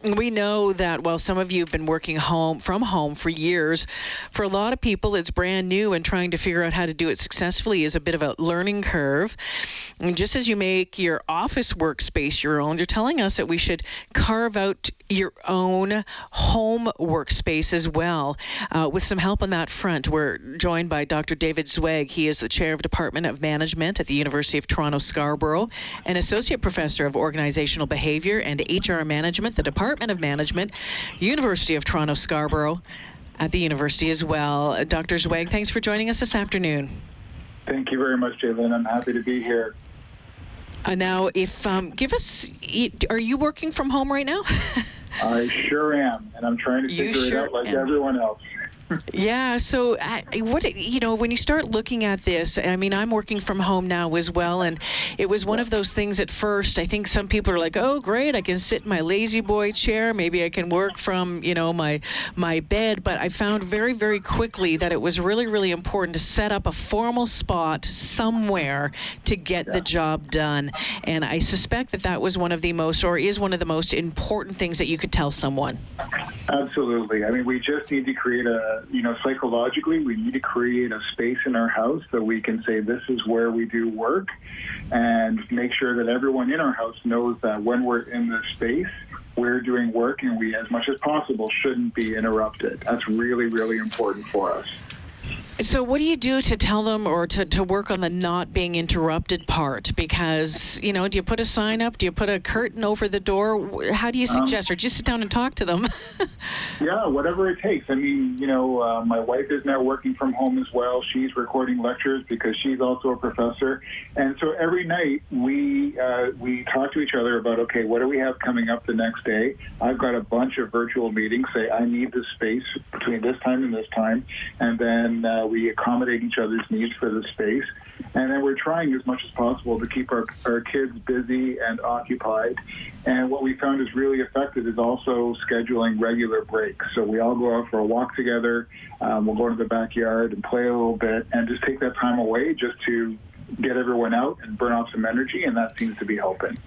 We know that while some of you have been working home from home for years, for a lot of people it's brand new and trying to figure out how to do it successfully is a bit of a learning curve. And just as you make your office workspace your own, you're telling us that we should carve out your own home workspace as well. Uh, with some help on that front, we're joined by Dr. David Zweig. He is the chair of Department of Management at the University of Toronto Scarborough, and associate professor of organizational behavior and HR management, the Department of Management, University of Toronto Scarborough. At the university as well. Dr. Zweig, thanks for joining us this afternoon. Thank you very much, Jalen. I'm happy to be here. Uh, now, if um, give us, are you working from home right now? I sure am, and I'm trying to figure sure it out like am. everyone else yeah. So, I, what you know, when you start looking at this, I mean, I'm working from home now as well, and it was one of those things. At first, I think some people are like, "Oh, great, I can sit in my La-Z-Boy chair. Maybe I can work from you know my my bed." But I found very very quickly that it was really really important to set up a formal spot somewhere to get Yeah. the job done. And I suspect that that was one of the most, or is one of the most important things that you could tell someone. Absolutely. I mean, we just need to create a, you know, psychologically, we need to create a space in our house that we can say this is where we do work and make sure that everyone in our house knows that when we're in this space, we're doing work and we, as much as possible, shouldn't be interrupted. That's really, really important for us. So, what do you do to tell them or to, to work on the not being interrupted part? Because, you know, do you put a sign up? Do you put a curtain over the door? How do you suggest? or just sit down and talk to them? Yeah, whatever it takes. I mean, you know, uh, my wife is now working from home as well. She's recording lectures because she's also a professor, and so every night we uh, we talk to each other about okay, what do we have coming up the next day? I've got a bunch of virtual meetings. Say I need this space between this time and this time, and then uh, we accommodate each other's needs for the space. And then we're trying as much as possible to keep our, our kids busy and occupied. And what we found is really effective is also scheduling regular breaks. So we all go out for a walk together. Um, we'll go into the backyard and play a little bit and just take that time away just to get everyone out and burn off some energy. And that seems to be helping.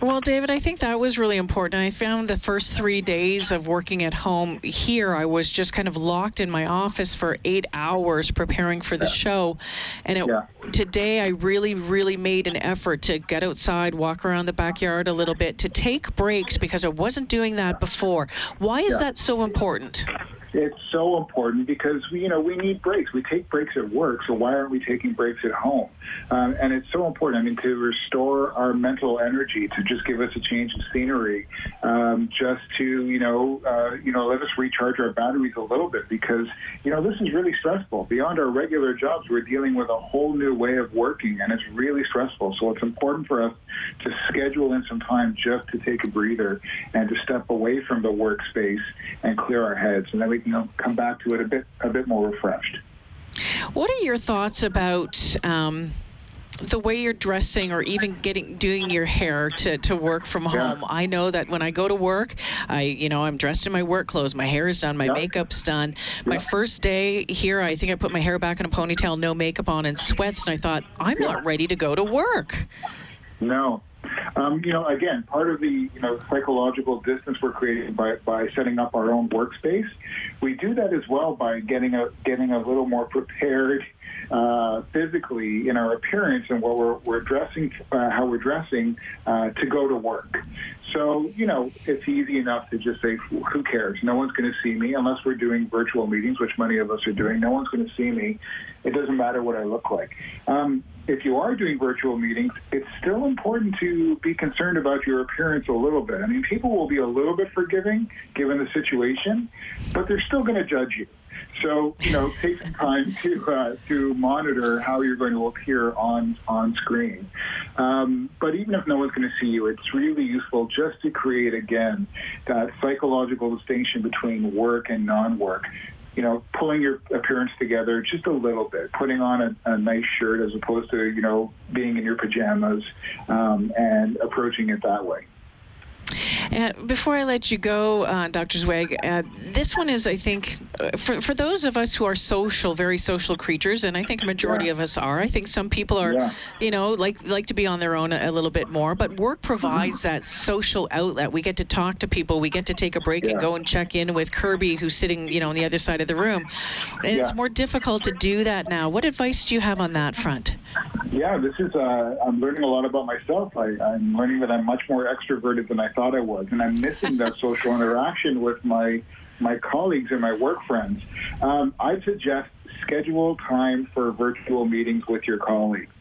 Well, David, I think that was really important. I found the first three days of working at home here, I was just kind of locked in my office for eight hours preparing for the show. And it, Yeah. today, I really, really made an effort to get outside, walk around the backyard a little bit, to take breaks because I wasn't doing that before. Why is Yeah. that so important? It's so important because we, you know, we need breaks. We take breaks at work, so why aren't we taking breaks at home? Um, and it's so important. I mean, to restore our mental energy, to just give us a change of scenery, um, just to, you know, uh, you know, let us recharge our batteries a little bit because, you know, this is really stressful. Beyond our regular jobs, we're dealing with a whole new way of working, and it's really stressful. So it's important for us to schedule in some time just to take a breather and to step away from the workspace and clear our heads, and then we you know, come back to it a bit a bit more refreshed. What are your thoughts about um, the way you're dressing, or even getting doing your hair to, to work from Yeah. home? I know that when I go to work, I you know I'm dressed in my work clothes, my hair is done, my Yeah. makeup's done. My first day here, I think I put my hair back in a ponytail, no makeup on, and sweats, and I thought I'm Yeah. not ready to go to work. No. Um, you know, again, part of the you know psychological distance we're creating by, by setting up our own workspace, we do that as well by getting a getting a little more prepared uh, physically in our appearance and what we're, we're dressing, uh, how we're dressing uh, to go to work. So you know, it's easy enough to just say, "Who cares? No one's going to see me unless we're doing virtual meetings, which many of us are doing. No one's going to see me. It doesn't matter what I look like." Um, if you are doing virtual meetings, it's still important to be concerned about your appearance a little bit. I mean, people will be a little bit forgiving given the situation, but they're still going to judge you. So, you know, take some time to uh, to monitor how you're going to appear on on screen. Um, but even if no one's going to see you, it's really useful just to create again that psychological distinction between work and non-work you know, pulling your appearance together just a little bit, putting on a, a nice shirt as opposed to, you know, being in your pajamas um, and approaching it that way. Uh, before I let you go, uh, Dr. Zweig, uh, this one is, I think, uh, for, for those of us who are social, very social creatures, and I think a majority Yeah. of us are. I think some people are, Yeah. you know, like like to be on their own a, a little bit more. But work provides that social outlet. We get to talk to people. We get to take a break and go and check in with Kirby, who's sitting, you know, on the other side of the room. And it's more difficult to do that now. What advice do you have on that front? Yeah, this is. Uh, I'm learning a lot about myself. I, I'm learning that I'm much more extroverted than I thought I was, and I'm missing that social interaction with my my colleagues and my work friends. Um, I'd suggest schedule time for virtual meetings with your colleagues.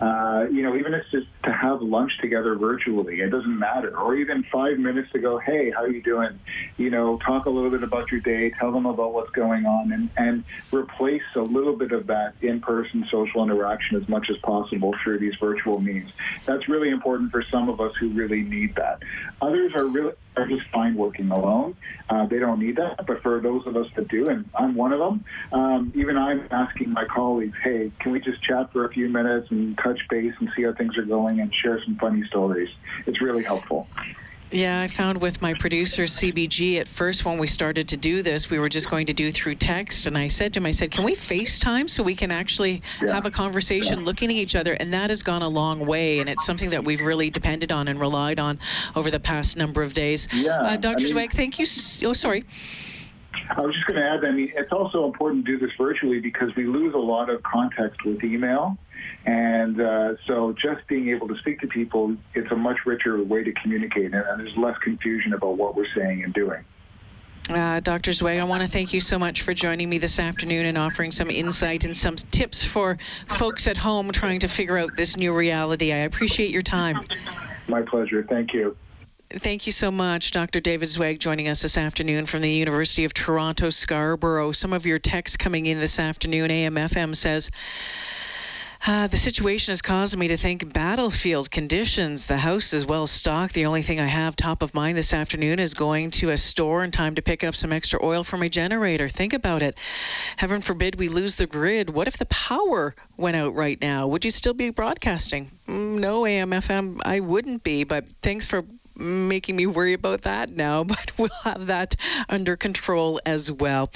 Uh, you know, even if it's just to have lunch together virtually, it doesn't matter. Or even five minutes to go, hey, how are you doing? You know, talk a little bit about your day, tell them about what's going on, and, and replace a little bit of that in-person social interaction as much as possible through these virtual means. That's really important for some of us who really need that. Others are really are just fine working alone. Uh, they don't need that. But for those of us that do, and I'm one of them, um, even I'm asking my colleagues, hey, can we just chat for a few minutes and touch base and see how things are going and share some funny stories? It's really helpful. Yeah, I found with my producer CBG at first when we started to do this, we were just going to do through text, and I said to him, I said, "Can we FaceTime so we can actually Yeah. have a conversation, Yeah. looking at each other?" And that has gone a long way, and it's something that we've really depended on and relied on over the past number of days. Yeah, uh, Dr. I mean- Zweig, thank you. s- Oh, sorry. I was just going to add, I mean, it's also important to do this virtually because we lose a lot of context with email. And uh, so just being able to speak to people, it's a much richer way to communicate, and, and there's less confusion about what we're saying and doing. Uh, Dr. Zweig, I want to thank you so much for joining me this afternoon and offering some insight and some tips for folks at home trying to figure out this new reality. I appreciate your time. My pleasure. Thank you. Thank you so much, Dr. David Zweig, joining us this afternoon from the University of Toronto, Scarborough. Some of your texts coming in this afternoon. AMFM says, uh, the situation has caused me to think battlefield conditions. The house is well stocked. The only thing I have top of mind this afternoon is going to a store in time to pick up some extra oil for my generator. Think about it. Heaven forbid we lose the grid. What if the power went out right now? Would you still be broadcasting? Mm, no, AMFM, I wouldn't be, but thanks for making me worry about that now, but we'll have that under control as well.